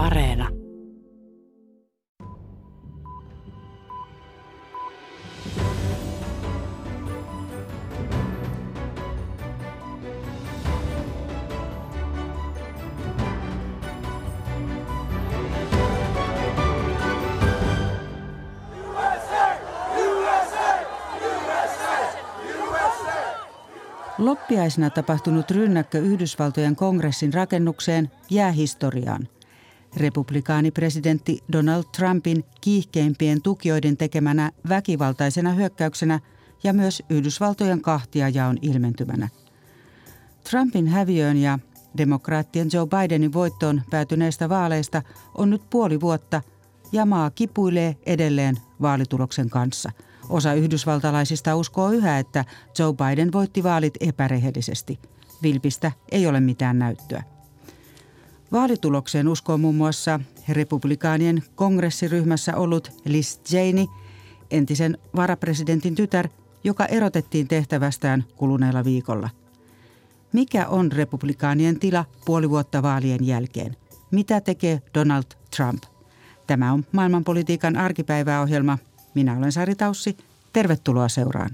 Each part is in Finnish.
Areena. Loppiaisena tapahtunut rynnäkkö Yhdysvaltojen kongressin rakennukseen jää historiaan. Republikaanipresidentti Donald Trumpin kiihkeimpien tukijoiden tekemänä väkivaltaisena hyökkäyksenä ja myös Yhdysvaltojen kahtiajaon ilmentymänä. Trumpin häviöön ja demokraattien Joe Bidenin voittoon päätyneistä vaaleista on nyt puoli vuotta ja maa kipuilee edelleen vaalituloksen kanssa – Osa yhdysvaltalaisista uskoo yhä, että Joe Biden voitti vaalit epärehellisesti. Vilpistä ei ole mitään näyttöä. Vaalitulokseen uskoo muun muassa republikaanien kongressiryhmässä ollut Liz Cheney, entisen varapresidentin tytär, joka erotettiin tehtävästään kuluneella viikolla. Mikä on republikaanien tila puoli vuotta vaalien jälkeen? Mitä tekee Donald Trump? Tämä on maailmanpolitiikan arkipäiväohjelma – minä olen Sari Taussi. Tervetuloa seuraan.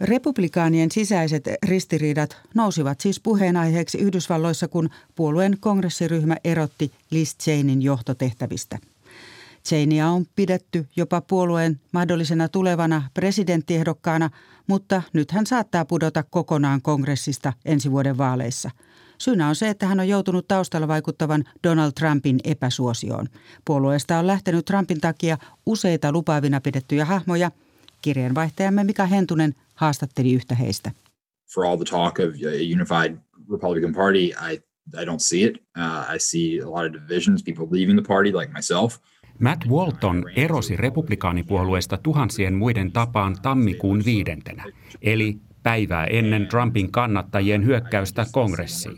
Republikaanien sisäiset ristiriidat nousivat siis puheenaiheeksi Yhdysvalloissa, kun puolueen kongressiryhmä erotti Liz Cheneyn johtotehtävistä. Cheneyä on pidetty jopa puolueen mahdollisena tulevana presidenttiehdokkaana, mutta nyt hän saattaa pudota kokonaan kongressista ensi vuoden vaaleissa – Syynä on se, että hän on joutunut taustalla vaikuttavan Donald Trumpin epäsuosioon. Puolueesta on lähtenyt Trumpin takia useita lupaavina pidettyjä hahmoja. Kirjeenvaihtajamme Mika Hentunen haastatteli yhtä heistä. For all the talk of a unified Republican Party, I, I don't see it. Uh, I see a lot of divisions, people leaving the party like myself. Matt Walton erosi republikaanipuolueesta tuhansien muiden tapaan tammikuun viidentenä, eli päivää ennen Trumpin kannattajien hyökkäystä kongressiin.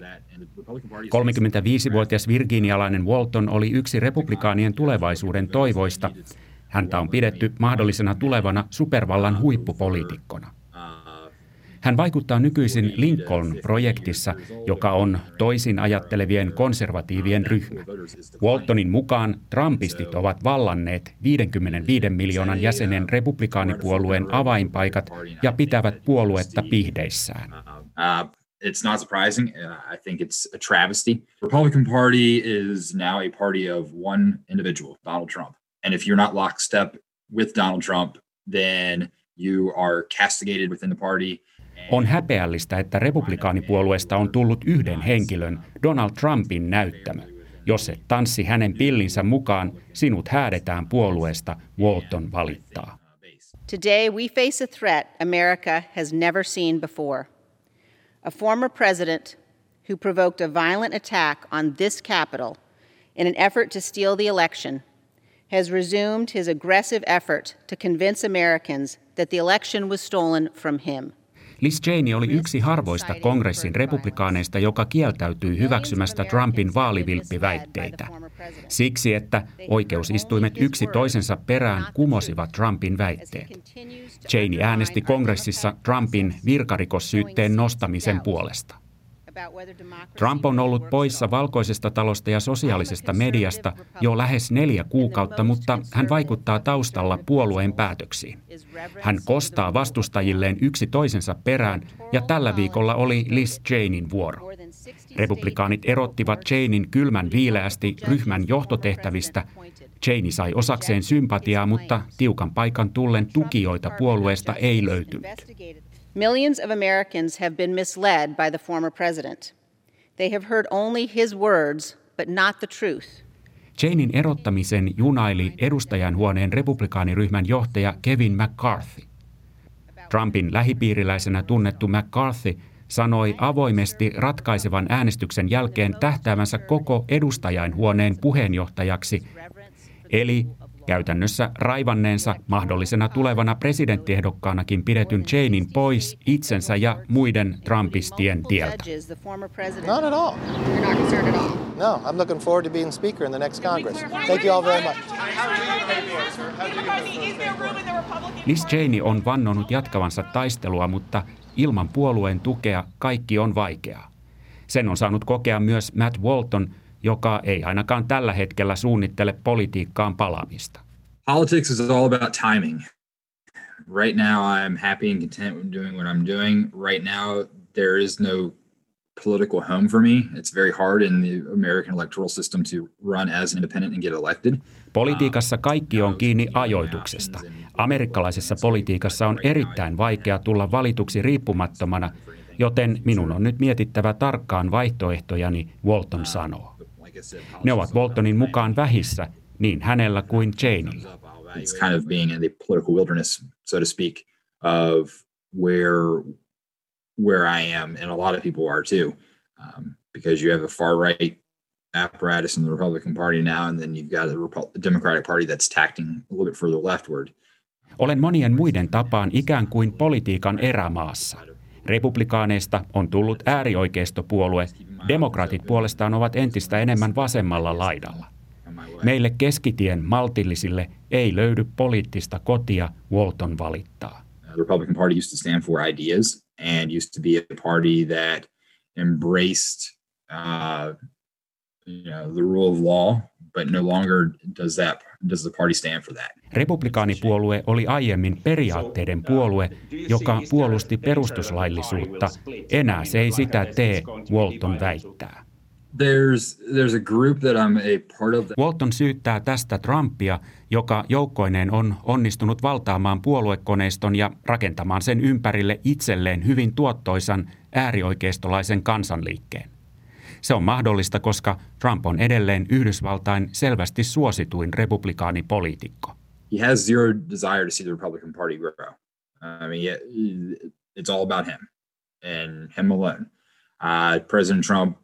35-vuotias virginialainen Walton oli yksi republikaanien tulevaisuuden toivoista. Häntä on pidetty mahdollisena tulevana supervallan huippupoliitikkona. Hän vaikuttaa nykyisin Lincoln-projektissa, joka on toisin ajattelevien konservatiivien ryhmä. Waltonin mukaan Trumpistit ovat vallanneet 55 miljoonan jäsenen republikaanipuolueen avainpaikat ja pitävät puoluetta pihdeissään. It's not surprising. I think it's a travesty. Republican Party is now a party of one individual, Donald Trump. And if you're not lockstep with Donald Trump, then you are castigated within the party. On häpeällistä, että republikaanipuolueesta on tullut yhden henkilön, Donald Trumpin näyttämö. Jos et tanssi hänen pillinsä mukaan, sinut häädetään puolueesta, Walton valittaa. Today we face a threat America has never seen before. A former president who provoked a violent attack on this Capitol in an effort to steal the election has resumed his aggressive effort to convince Americans that the election was stolen from him. Liz Cheney oli yksi harvoista kongressin republikaaneista, joka kieltäytyi hyväksymästä Trumpin vaalivilppiväitteitä. Siksi, että oikeusistuimet yksi toisensa perään kumosivat Trumpin väitteet. Cheney äänesti kongressissa Trumpin virkarikossyytteen nostamisen puolesta. Trump on ollut poissa valkoisesta talosta ja sosiaalisesta mediasta jo lähes neljä kuukautta, mutta hän vaikuttaa taustalla puolueen päätöksiin. Hän kostaa vastustajilleen yksi toisensa perään ja tällä viikolla oli Liz Cheneyn vuoro. Republikaanit erottivat Cheneyn kylmän viileästi ryhmän johtotehtävistä. Cheney sai osakseen sympatiaa, mutta tiukan paikan tullen tukijoita puolueesta ei löytynyt. Millions of Americans have been misled by the former president. They have heard only his words, but not the truth. Janein erottamisen junaili edustajanhuoneen republikaaniryhmän johtaja Kevin McCarthy. Trumpin lähipiiriläisenä tunnettu McCarthy sanoi avoimesti ratkaisevan äänestyksen jälkeen tähtäävänsä koko edustajainhuoneen puheenjohtajaksi, eli käytännössä raivanneensa mahdollisena tulevana presidenttiehdokkaanakin pidetyn Janein pois itsensä ja muiden Trumpistien tieltä. Not at all. You're not concerned at all. No, I'm looking forward to being speaker in the next Congress. Thank you all very much. Liz Cheney on vannonut jatkavansa taistelua, mutta ilman puolueen tukea kaikki on vaikeaa. Sen on saanut kokea myös Matt Walton, joka ei ainakaan tällä hetkellä suunnittele politiikkaan palaamista. Politics is all about timing. Right now I'm happy and content with doing what I'm doing. Right now there is no political home for me. It's very hard in the American electoral system to run as an independent and get elected. Politiikassa kaikki on kiinni ajoituksesta. Amerikkalaisessa politiikassa on erittäin vaikea tulla valituksi riippumattomana, joten minun on nyt mietittävä tarkkaan vaihtoehtojani, Walton sanoo. Ne ovat Waltonin mukaan vähissä, niin hänellä kuin Janeilla. It's kind of being in the political wilderness, so to speak, of where where I am, and a lot of people are too, um, because you have a far right apparatus in the Republican Party now, and then you've got a Repo- Democratic Party that's tacting a little bit further leftward. Olen monien muiden tapaan ikään kuin politiikan erämaassa. Republikaaneista on tullut äärioikeistopuolue, demokraatit puolestaan ovat entistä enemmän vasemmalla laidalla. Meille keskitien maltillisille ei löydy poliittista kotia, Walton valittaa. Republican Party used to stand for ideas and used to be a party that embraced uh, you know, the rule of law, but no longer does that does the party stand for that. Republikaanipuolue oli aiemmin periaatteiden puolue, joka puolusti perustuslaillisuutta. Enää se ei sitä tee, Walton väittää. There's there's a group that I'm a part of. Walton syyttää tästä Trumpia, joka joukkoineen on onnistunut valtaamaan puoluekoneiston ja rakentamaan sen ympärille itselleen hyvin tuottoisan äärioikeistolaisen kansanliikkeen. Se on mahdollista, koska Trump on edelleen Yhdysvaltain selvästi suosituin republikaanipoliitikko. He has zero desire to see the Republican Party grow. I mean, it's all about him and him alone. Uh, President Trump,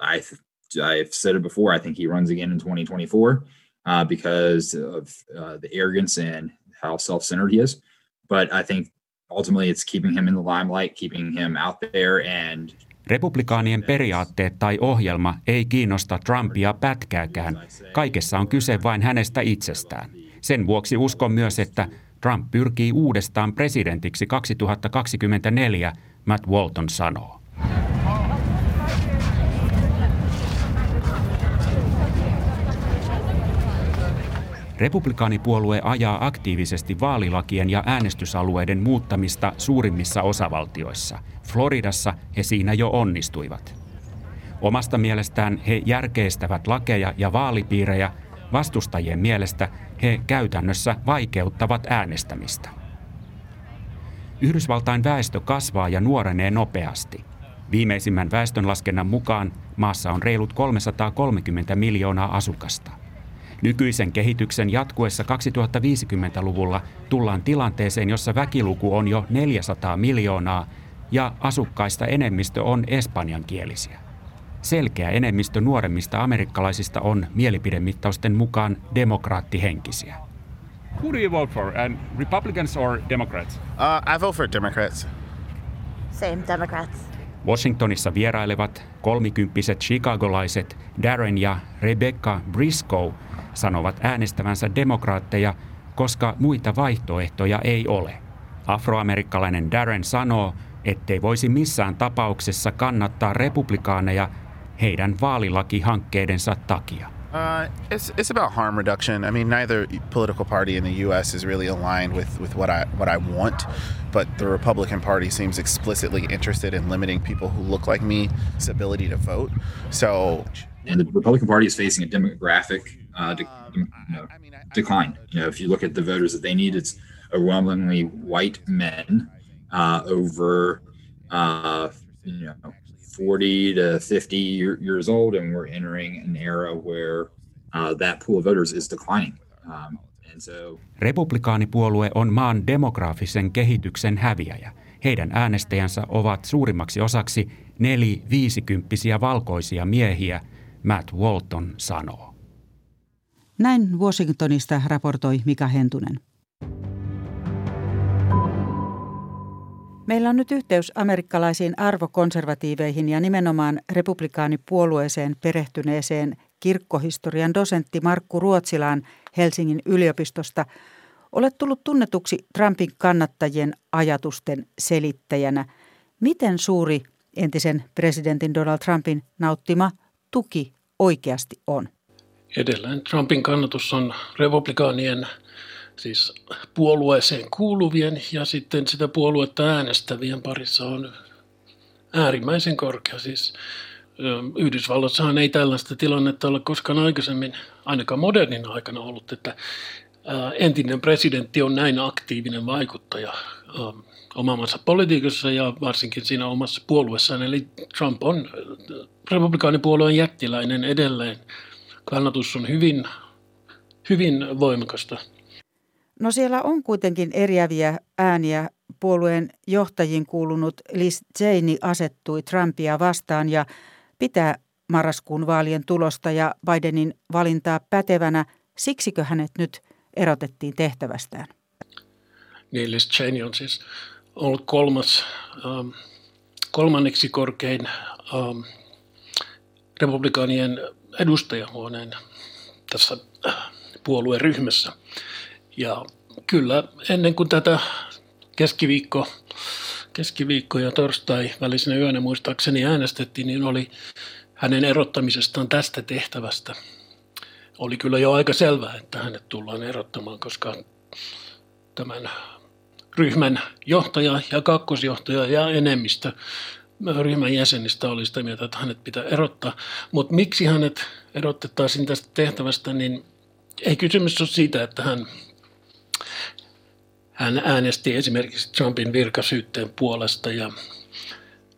I th- I've said it before. I think he runs again in 2024 uh, because of uh, the arrogance and how self-centered he is. But I think ultimately it's keeping him in the limelight, keeping him out there, and Republikaanien periaatteet tai ohjelma ei kiinnosta Trumpia pätkääkään. Kaikessa on kyse vain hänestä itsestään. Sen vuoksi uskon myös, että Trump pyrkii uudestaan presidentiksi 2024, Matt Walton sanoo. Republikaanipuolue ajaa aktiivisesti vaalilakien ja äänestysalueiden muuttamista suurimmissa osavaltioissa. Floridassa he siinä jo onnistuivat. Omasta mielestään he järkeistävät lakeja ja vaalipiirejä, vastustajien mielestä he käytännössä vaikeuttavat äänestämistä. Yhdysvaltain väestö kasvaa ja nuorenee nopeasti. Viimeisimmän väestönlaskennan mukaan maassa on reilut 330 miljoonaa asukasta. Nykyisen kehityksen jatkuessa 2050-luvulla tullaan tilanteeseen, jossa väkiluku on jo 400 miljoonaa ja asukkaista enemmistö on espanjankielisiä. Selkeä enemmistö nuoremmista amerikkalaisista on mielipidemittausten mukaan demokraattihenkisiä. Who do you vote for? And Republicans or Democrats? Uh, I vote for Democrats. Same Democrats. Washingtonissa vierailevat kolmikymppiset chicagolaiset Darren ja Rebecca Briscoe sanovat äänestävänsä demokraatteja, koska muita vaihtoehtoja ei ole. Afroamerikkalainen Darren sanoo, ettei voisi missään tapauksessa kannattaa republikaaneja heidän vaalilakihankkeidensa takia. Uh, it's, it's about harm reduction. I mean, neither political party in the U.S. is really aligned with, with what I what I want, but the Republican Party seems explicitly interested in limiting people who look like me's ability to vote. So, and the Republican Party is facing a demographic uh, de- you know, decline. You know, if you look at the voters that they need, it's overwhelmingly white men uh, over uh, you know 40 to 50 year, years old, and we're entering an era where uh, that pool of voters is declining. Um, and so, Republikaanipuolue on maan demograafisen kehityksen häviäjä. Heidän äänestäjänsä ovat suurimmaksi osaksi neli-viisikymppisiä valkoisia miehiä, Matt Walton sanoo. Näin Washingtonista raportoi Mika Hentunen. Meillä on nyt yhteys amerikkalaisiin arvokonservatiiveihin ja nimenomaan republikaanipuolueeseen perehtyneeseen kirkkohistorian dosentti Markku Ruotsilaan Helsingin yliopistosta. Olet tullut tunnetuksi Trumpin kannattajien ajatusten selittäjänä. Miten suuri entisen presidentin Donald Trumpin nauttima tuki oikeasti on? Edelleen Trumpin kannatus on republikaanien siis puolueeseen kuuluvien ja sitten sitä puoluetta äänestävien parissa on äärimmäisen korkea. Siis Yhdysvalloissahan ei tällaista tilannetta ole koskaan aikaisemmin, ainakaan modernin aikana ollut, että entinen presidentti on näin aktiivinen vaikuttaja omaamassa politiikassa ja varsinkin siinä omassa puolueessaan. Eli Trump on republikaanipuolueen jättiläinen edelleen. Kannatus on hyvin, hyvin voimakasta. No siellä on kuitenkin eriäviä ääniä. Puolueen johtajiin kuulunut Liz Cheney asettui Trumpia vastaan ja pitää marraskuun vaalien tulosta ja Bidenin valintaa pätevänä. Siksikö hänet nyt erotettiin tehtävästään? Niin, Liz Cheney on siis ollut kolmas, ähm, kolmanneksi korkein ähm, republikaanien edustajahuoneen tässä äh, puolueryhmässä. Ja kyllä ennen kuin tätä keskiviikko, keskiviikko ja torstai välisenä yönä muistaakseni äänestettiin, niin oli hänen erottamisestaan tästä tehtävästä. Oli kyllä jo aika selvää, että hänet tullaan erottamaan, koska tämän ryhmän johtaja ja kakkosjohtaja ja enemmistö ryhmän jäsenistä oli sitä mieltä, että hänet pitää erottaa. Mutta miksi hänet erotettaisiin tästä tehtävästä, niin ei kysymys ole siitä, että hän hän äänesti esimerkiksi Trumpin virkasyytteen puolesta ja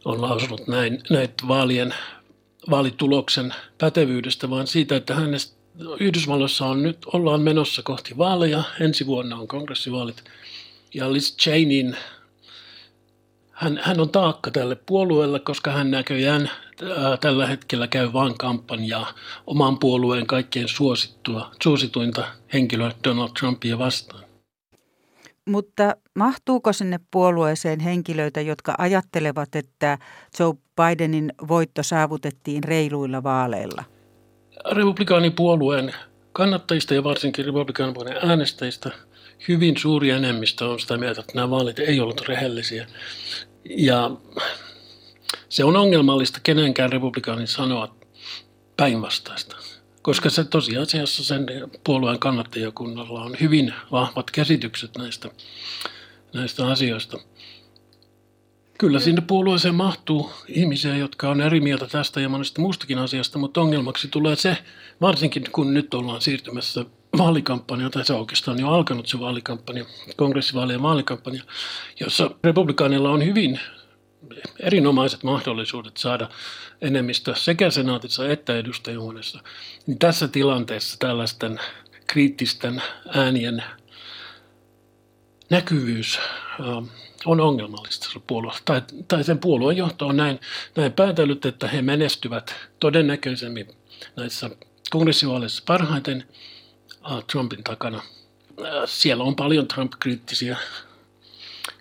on lausunut näin, näitä vaalien, vaalituloksen pätevyydestä, vaan siitä, että hänestä Yhdysvalloissa on nyt, ollaan menossa kohti vaaleja. Ensi vuonna on kongressivaalit. Ja Liz Cheneyin, hän, hän on taakka tälle puolueelle, koska hän näköjään ää, tällä hetkellä käy vain kampanjaa oman puolueen kaikkein suosittua, suosituinta henkilöä Donald Trumpia vastaan. Mutta mahtuuko sinne puolueeseen henkilöitä, jotka ajattelevat, että Joe Bidenin voitto saavutettiin reiluilla vaaleilla? Republikaanipuolueen kannattajista ja varsinkin republikaanipuolueen äänestäjistä hyvin suuri enemmistö on sitä mieltä, että nämä vaalit ei ollut rehellisiä. Ja se on ongelmallista kenenkään republikaanin sanoa päinvastaista koska se tosiasiassa sen puolueen kannattajakunnalla on hyvin vahvat käsitykset näistä, näistä asioista. Kyllä sinne puolueeseen mahtuu ihmisiä, jotka on eri mieltä tästä ja monesta muustakin asiasta, mutta ongelmaksi tulee se, varsinkin kun nyt ollaan siirtymässä vaalikampanja, tai se oikeastaan jo alkanut se vaalikampanja, kongressivaalien vaalikampanja, jossa republikaanilla on hyvin erinomaiset mahdollisuudet saada enemmistö sekä senaatissa että edustajahuoneessa, niin tässä tilanteessa tällaisten kriittisten äänien näkyvyys ähm, on ongelmallista puolue, tai, tai sen puolueen johto on näin, näin päätellyt, että he menestyvät todennäköisemmin näissä kongressivaaleissa parhaiten äh, Trumpin takana. Äh, siellä on paljon Trump-kriittisiä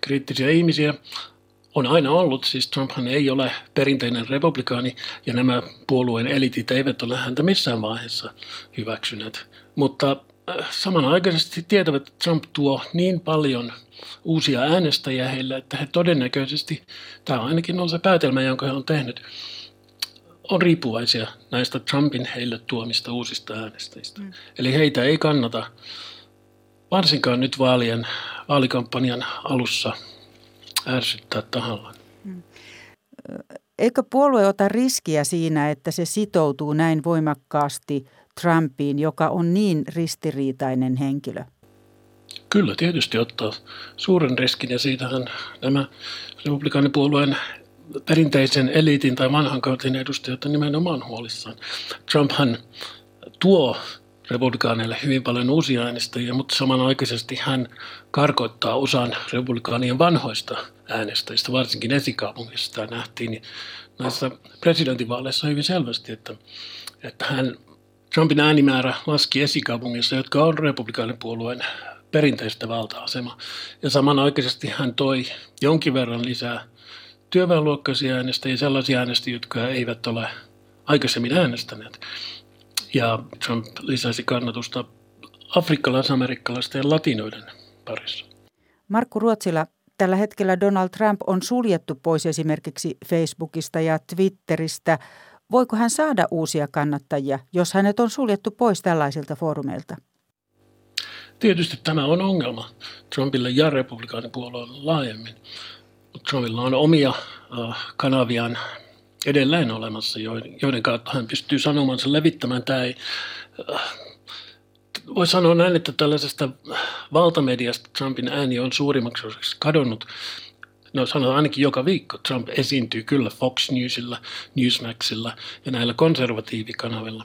kriittisiä ihmisiä, on aina ollut, siis Trumphan ei ole perinteinen republikaani ja nämä puolueen elitit eivät ole häntä missään vaiheessa hyväksyneet. Mutta äh, samanaikaisesti tietävät, että Trump tuo niin paljon uusia äänestäjiä heille, että he todennäköisesti, tämä ainakin on se päätelmä, jonka he on tehnyt, on riippuvaisia näistä Trumpin heille tuomista uusista äänestäjistä. Mm. Eli heitä ei kannata, varsinkaan nyt vaalien, vaalikampanjan alussa – ärsyttää tahallaan. Eikö puolue ota riskiä siinä, että se sitoutuu näin voimakkaasti Trumpiin, joka on niin ristiriitainen henkilö? Kyllä, tietysti ottaa suuren riskin ja siitähän nämä republikaanipuolueen perinteisen eliitin tai vanhan kautin edustajat on nimenomaan huolissaan. Trumphan tuo republikaaneille hyvin paljon uusia äänestäjiä, mutta samanaikaisesti hän karkoittaa osan republikaanien vanhoista äänestäjistä, varsinkin esikaupungissa tämä nähtiin näissä presidentinvaaleissa hyvin selvästi, että, että hän Trumpin äänimäärä laski esikaupungissa, jotka on republikaanipuolueen perinteistä valta-asema. Ja samanaikaisesti hän toi jonkin verran lisää työväenluokkaisia äänestäjiä, sellaisia äänestäjiä, jotka eivät ole aikaisemmin äänestäneet ja Trump lisäsi kannatusta afrikkalais-amerikkalaisten ja latinoiden parissa. Markku Ruotsila, Tällä hetkellä Donald Trump on suljettu pois esimerkiksi Facebookista ja Twitteristä. Voiko hän saada uusia kannattajia, jos hänet on suljettu pois tällaisilta foorumeilta? Tietysti tämä on ongelma Trumpille ja republikaanipuolueelle laajemmin. Trumpilla on omia uh, kanaviaan edelleen olemassa, joiden kautta hän pystyy sanomansa levittämään. Tämä ei, uh, voi sanoa näin, että tällaisesta valtamediasta Trumpin ääni on suurimmaksi osaksi kadonnut. No sanotaan ainakin joka viikko. Trump esiintyy kyllä Fox Newsilla, Newsmaxilla ja näillä konservatiivikanavilla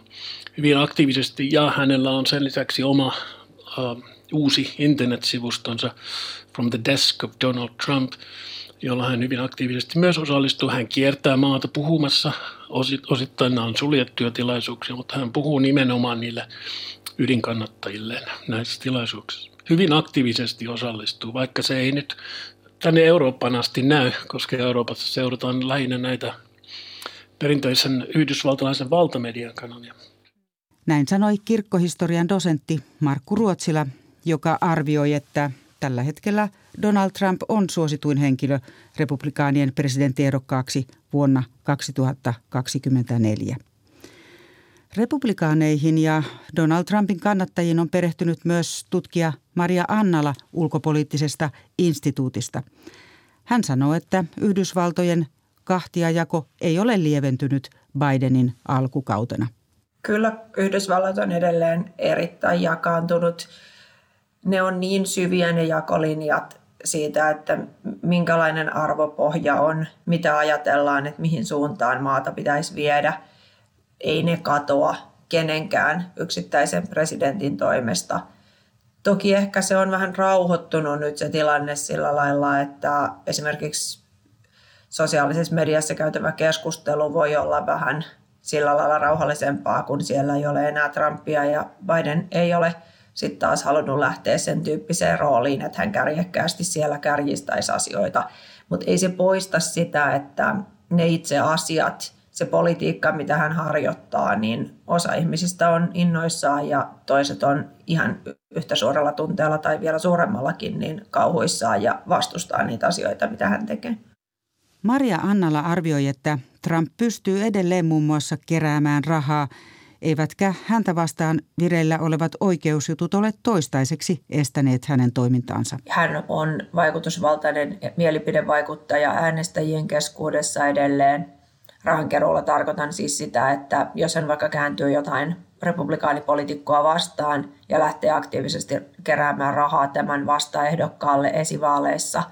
hyvin aktiivisesti. Ja hänellä on sen lisäksi oma uh, uusi internetsivustonsa From the Desk of Donald Trump, jolla hän hyvin aktiivisesti myös osallistuu. Hän kiertää maata puhumassa, osittain nämä on suljettuja tilaisuuksia, mutta hän puhuu nimenomaan niille ydinkannattajilleen näissä tilaisuuksissa. Hyvin aktiivisesti osallistuu, vaikka se ei nyt tänne Eurooppaan asti näy, koska Euroopassa seurataan lähinnä näitä perinteisen yhdysvaltalaisen valtamedian kanavia. Näin sanoi kirkkohistorian dosentti Markku Ruotsila, joka arvioi, että tällä hetkellä Donald Trump on suosituin henkilö republikaanien presidenttiehdokkaaksi vuonna 2024. Republikaaneihin ja Donald Trumpin kannattajiin on perehtynyt myös tutkija Maria Annala ulkopoliittisesta instituutista. Hän sanoo, että Yhdysvaltojen kahtiajako ei ole lieventynyt Bidenin alkukautena. Kyllä Yhdysvallat on edelleen erittäin jakaantunut. Ne on niin syviä ne jakolinjat siitä, että minkälainen arvopohja on, mitä ajatellaan, että mihin suuntaan maata pitäisi viedä – ei ne katoa kenenkään yksittäisen presidentin toimesta. Toki ehkä se on vähän rauhoittunut nyt se tilanne sillä lailla, että esimerkiksi sosiaalisessa mediassa käytävä keskustelu voi olla vähän sillä lailla rauhallisempaa, kun siellä ei ole enää Trumpia ja Biden ei ole sitten taas halunnut lähteä sen tyyppiseen rooliin, että hän kärjekkäästi siellä kärjistäisi asioita. Mutta ei se poista sitä, että ne itse asiat – se politiikka, mitä hän harjoittaa, niin osa ihmisistä on innoissaan ja toiset on ihan yhtä suoralla tunteella tai vielä suuremmallakin niin kauhuissaan ja vastustaa niitä asioita, mitä hän tekee. Maria Annala arvioi, että Trump pystyy edelleen muun muassa keräämään rahaa, eivätkä häntä vastaan vireillä olevat oikeusjutut ole toistaiseksi estäneet hänen toimintaansa. Hän on vaikutusvaltainen mielipidevaikuttaja äänestäjien keskuudessa edelleen – rahankeruulla tarkoitan siis sitä, että jos hän vaikka kääntyy jotain republikaanipolitiikkoa vastaan ja lähtee aktiivisesti keräämään rahaa tämän vastaehdokkaalle esivaaleissa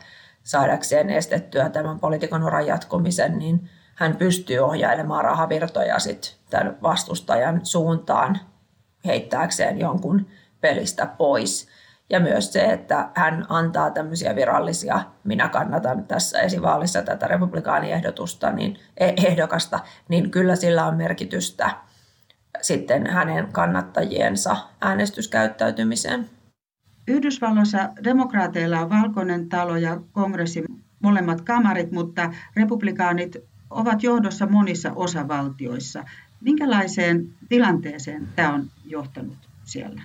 saadakseen estettyä tämän poliitikon uran jatkumisen, niin hän pystyy ohjailemaan rahavirtoja sit tämän vastustajan suuntaan heittääkseen jonkun pelistä pois. Ja myös se, että hän antaa tämmöisiä virallisia, minä kannatan tässä esivaalissa tätä republikaaniehdotusta, niin, e, ehdokasta, niin kyllä sillä on merkitystä sitten hänen kannattajiensa äänestyskäyttäytymiseen. Yhdysvalloissa demokraateilla on valkoinen talo ja kongressi molemmat kamarit, mutta republikaanit ovat johdossa monissa osavaltioissa. Minkälaiseen tilanteeseen tämä on johtanut siellä?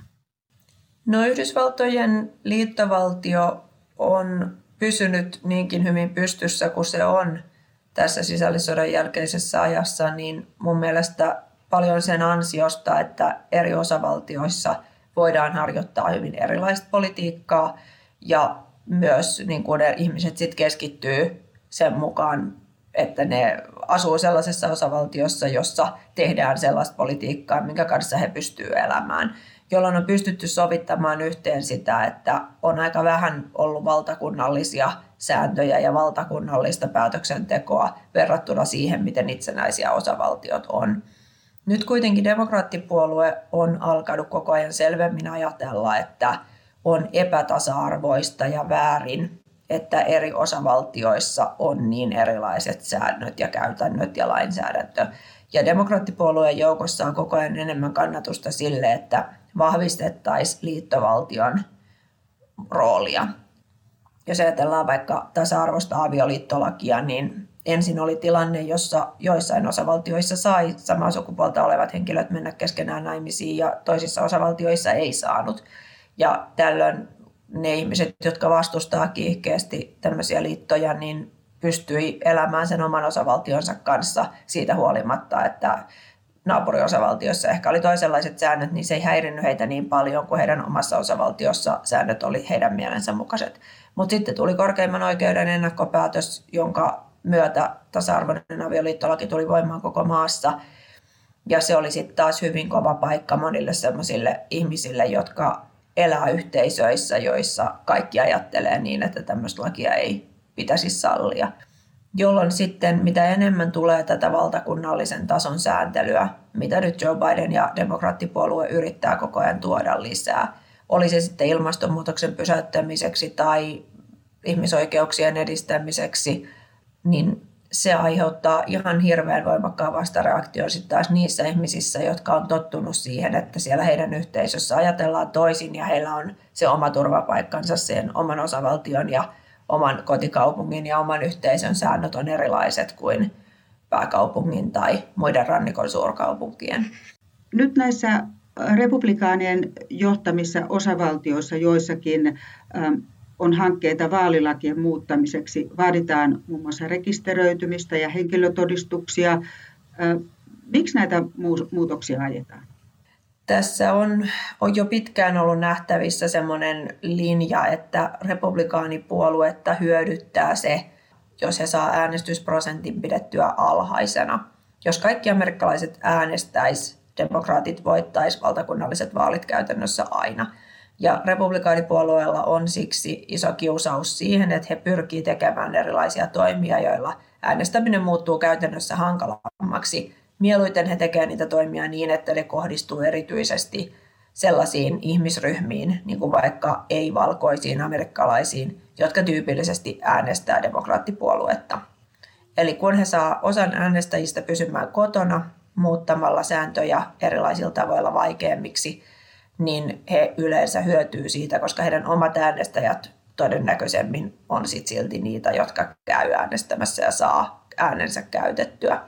No Yhdysvaltojen liittovaltio on pysynyt niinkin hyvin pystyssä kuin se on tässä sisällissodan jälkeisessä ajassa, niin mun mielestä paljon sen ansiosta, että eri osavaltioissa voidaan harjoittaa hyvin erilaista politiikkaa ja myös niin kuin ihmiset sit keskittyy sen mukaan, että ne asuu sellaisessa osavaltiossa, jossa tehdään sellaista politiikkaa, minkä kanssa he pystyvät elämään jolloin on pystytty sovittamaan yhteen sitä, että on aika vähän ollut valtakunnallisia sääntöjä ja valtakunnallista päätöksentekoa verrattuna siihen, miten itsenäisiä osavaltiot on. Nyt kuitenkin demokraattipuolue on alkanut koko ajan selvemmin ajatella, että on epätasa-arvoista ja väärin, että eri osavaltioissa on niin erilaiset säännöt ja käytännöt ja lainsäädäntö. Ja demokraattipuolueen joukossa on koko ajan enemmän kannatusta sille, että vahvistettaisiin liittovaltion roolia. Jos ajatellaan vaikka tasa-arvoista avioliittolakia, niin ensin oli tilanne, jossa joissain osavaltioissa sai samaa sukupuolta olevat henkilöt mennä keskenään naimisiin ja toisissa osavaltioissa ei saanut. Ja tällöin ne ihmiset, jotka vastustaa kiihkeästi tämmöisiä liittoja, niin pystyi elämään sen oman osavaltionsa kanssa siitä huolimatta, että naapuriosavaltiossa ehkä oli toisenlaiset säännöt, niin se ei häirinnyt heitä niin paljon kuin heidän omassa osavaltiossa säännöt oli heidän mielensä mukaiset. Mutta sitten tuli korkeimman oikeuden ennakkopäätös, jonka myötä tasa-arvoinen avioliittolaki tuli voimaan koko maassa. Ja se oli sitten taas hyvin kova paikka monille sellaisille ihmisille, jotka elää yhteisöissä, joissa kaikki ajattelee niin, että tämmöistä lakia ei pitäisi sallia. Jolloin sitten mitä enemmän tulee tätä valtakunnallisen tason sääntelyä, mitä nyt Joe Biden ja demokraattipuolue yrittää koko ajan tuoda lisää, oli se sitten ilmastonmuutoksen pysäyttämiseksi tai ihmisoikeuksien edistämiseksi, niin se aiheuttaa ihan hirveän voimakkaan vastareaktion sitten taas niissä ihmisissä, jotka on tottunut siihen, että siellä heidän yhteisössä ajatellaan toisin ja heillä on se oma turvapaikkansa sen oman osavaltion ja oman kotikaupungin ja oman yhteisön säännöt on erilaiset kuin pääkaupungin tai muiden rannikon suurkaupunkien. Nyt näissä republikaanien johtamissa osavaltioissa joissakin on hankkeita vaalilakien muuttamiseksi. Vaaditaan muun muassa rekisteröitymistä ja henkilötodistuksia. Miksi näitä muutoksia ajetaan? Tässä on, on jo pitkään ollut nähtävissä semmoinen linja, että republikaanipuoluetta hyödyttää se, jos he saa äänestysprosentin pidettyä alhaisena. Jos kaikki amerikkalaiset äänestäis, demokraatit voittaisi valtakunnalliset vaalit käytännössä aina – ja republikaanipuolueella on siksi iso kiusaus siihen, että he pyrkii tekemään erilaisia toimia, joilla äänestäminen muuttuu käytännössä hankalammaksi. Mieluiten he tekevät niitä toimia niin, että ne kohdistuu erityisesti sellaisiin ihmisryhmiin, niin kuin vaikka ei-valkoisiin amerikkalaisiin, jotka tyypillisesti äänestää demokraattipuoluetta. Eli kun he saa osan äänestäjistä pysymään kotona muuttamalla sääntöjä erilaisilla tavoilla vaikeammiksi – niin he yleensä hyötyy siitä, koska heidän omat äänestäjät todennäköisemmin on sit silti niitä, jotka käy äänestämässä ja saa äänensä käytettyä.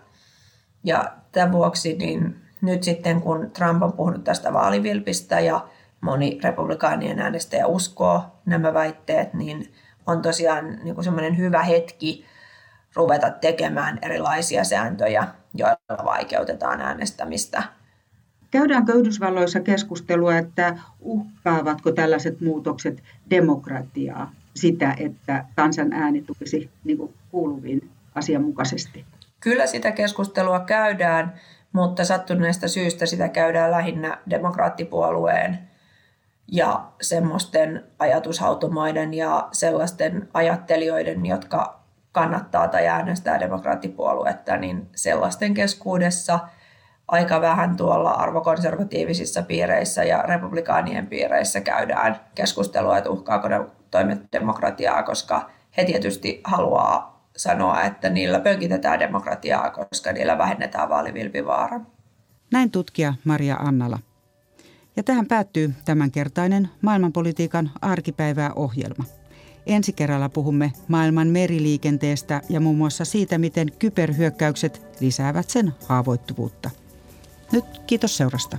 Ja tämän vuoksi niin nyt sitten, kun Trump on puhunut tästä vaalivilpistä ja moni republikaanien äänestäjä uskoo nämä väitteet, niin on tosiaan niin semmoinen hyvä hetki ruveta tekemään erilaisia sääntöjä, joilla vaikeutetaan äänestämistä – Käydäänkö Yhdysvalloissa keskustelua, että uhkaavatko tällaiset muutokset demokratiaa sitä, että kansan ääni tulisi niin kuin kuuluviin asianmukaisesti? Kyllä sitä keskustelua käydään, mutta sattuneesta syystä sitä käydään lähinnä demokraattipuolueen ja semmoisten ajatushautomaiden ja sellaisten ajattelijoiden, jotka kannattaa tai äänestää demokraattipuoluetta, niin sellaisten keskuudessa – aika vähän tuolla arvokonservatiivisissa piireissä ja republikaanien piireissä käydään keskustelua, että uhkaako ne toimet demokratiaa, koska he tietysti haluaa sanoa, että niillä pönkitetään demokratiaa, koska niillä vähennetään vaalivilpivaaraa. Näin tutkija Maria Annala. Ja tähän päättyy tämänkertainen maailmanpolitiikan arkipäivää ohjelma. Ensi kerralla puhumme maailman meriliikenteestä ja muun muassa siitä, miten kyberhyökkäykset lisäävät sen haavoittuvuutta. Nyt kiitos seurasta.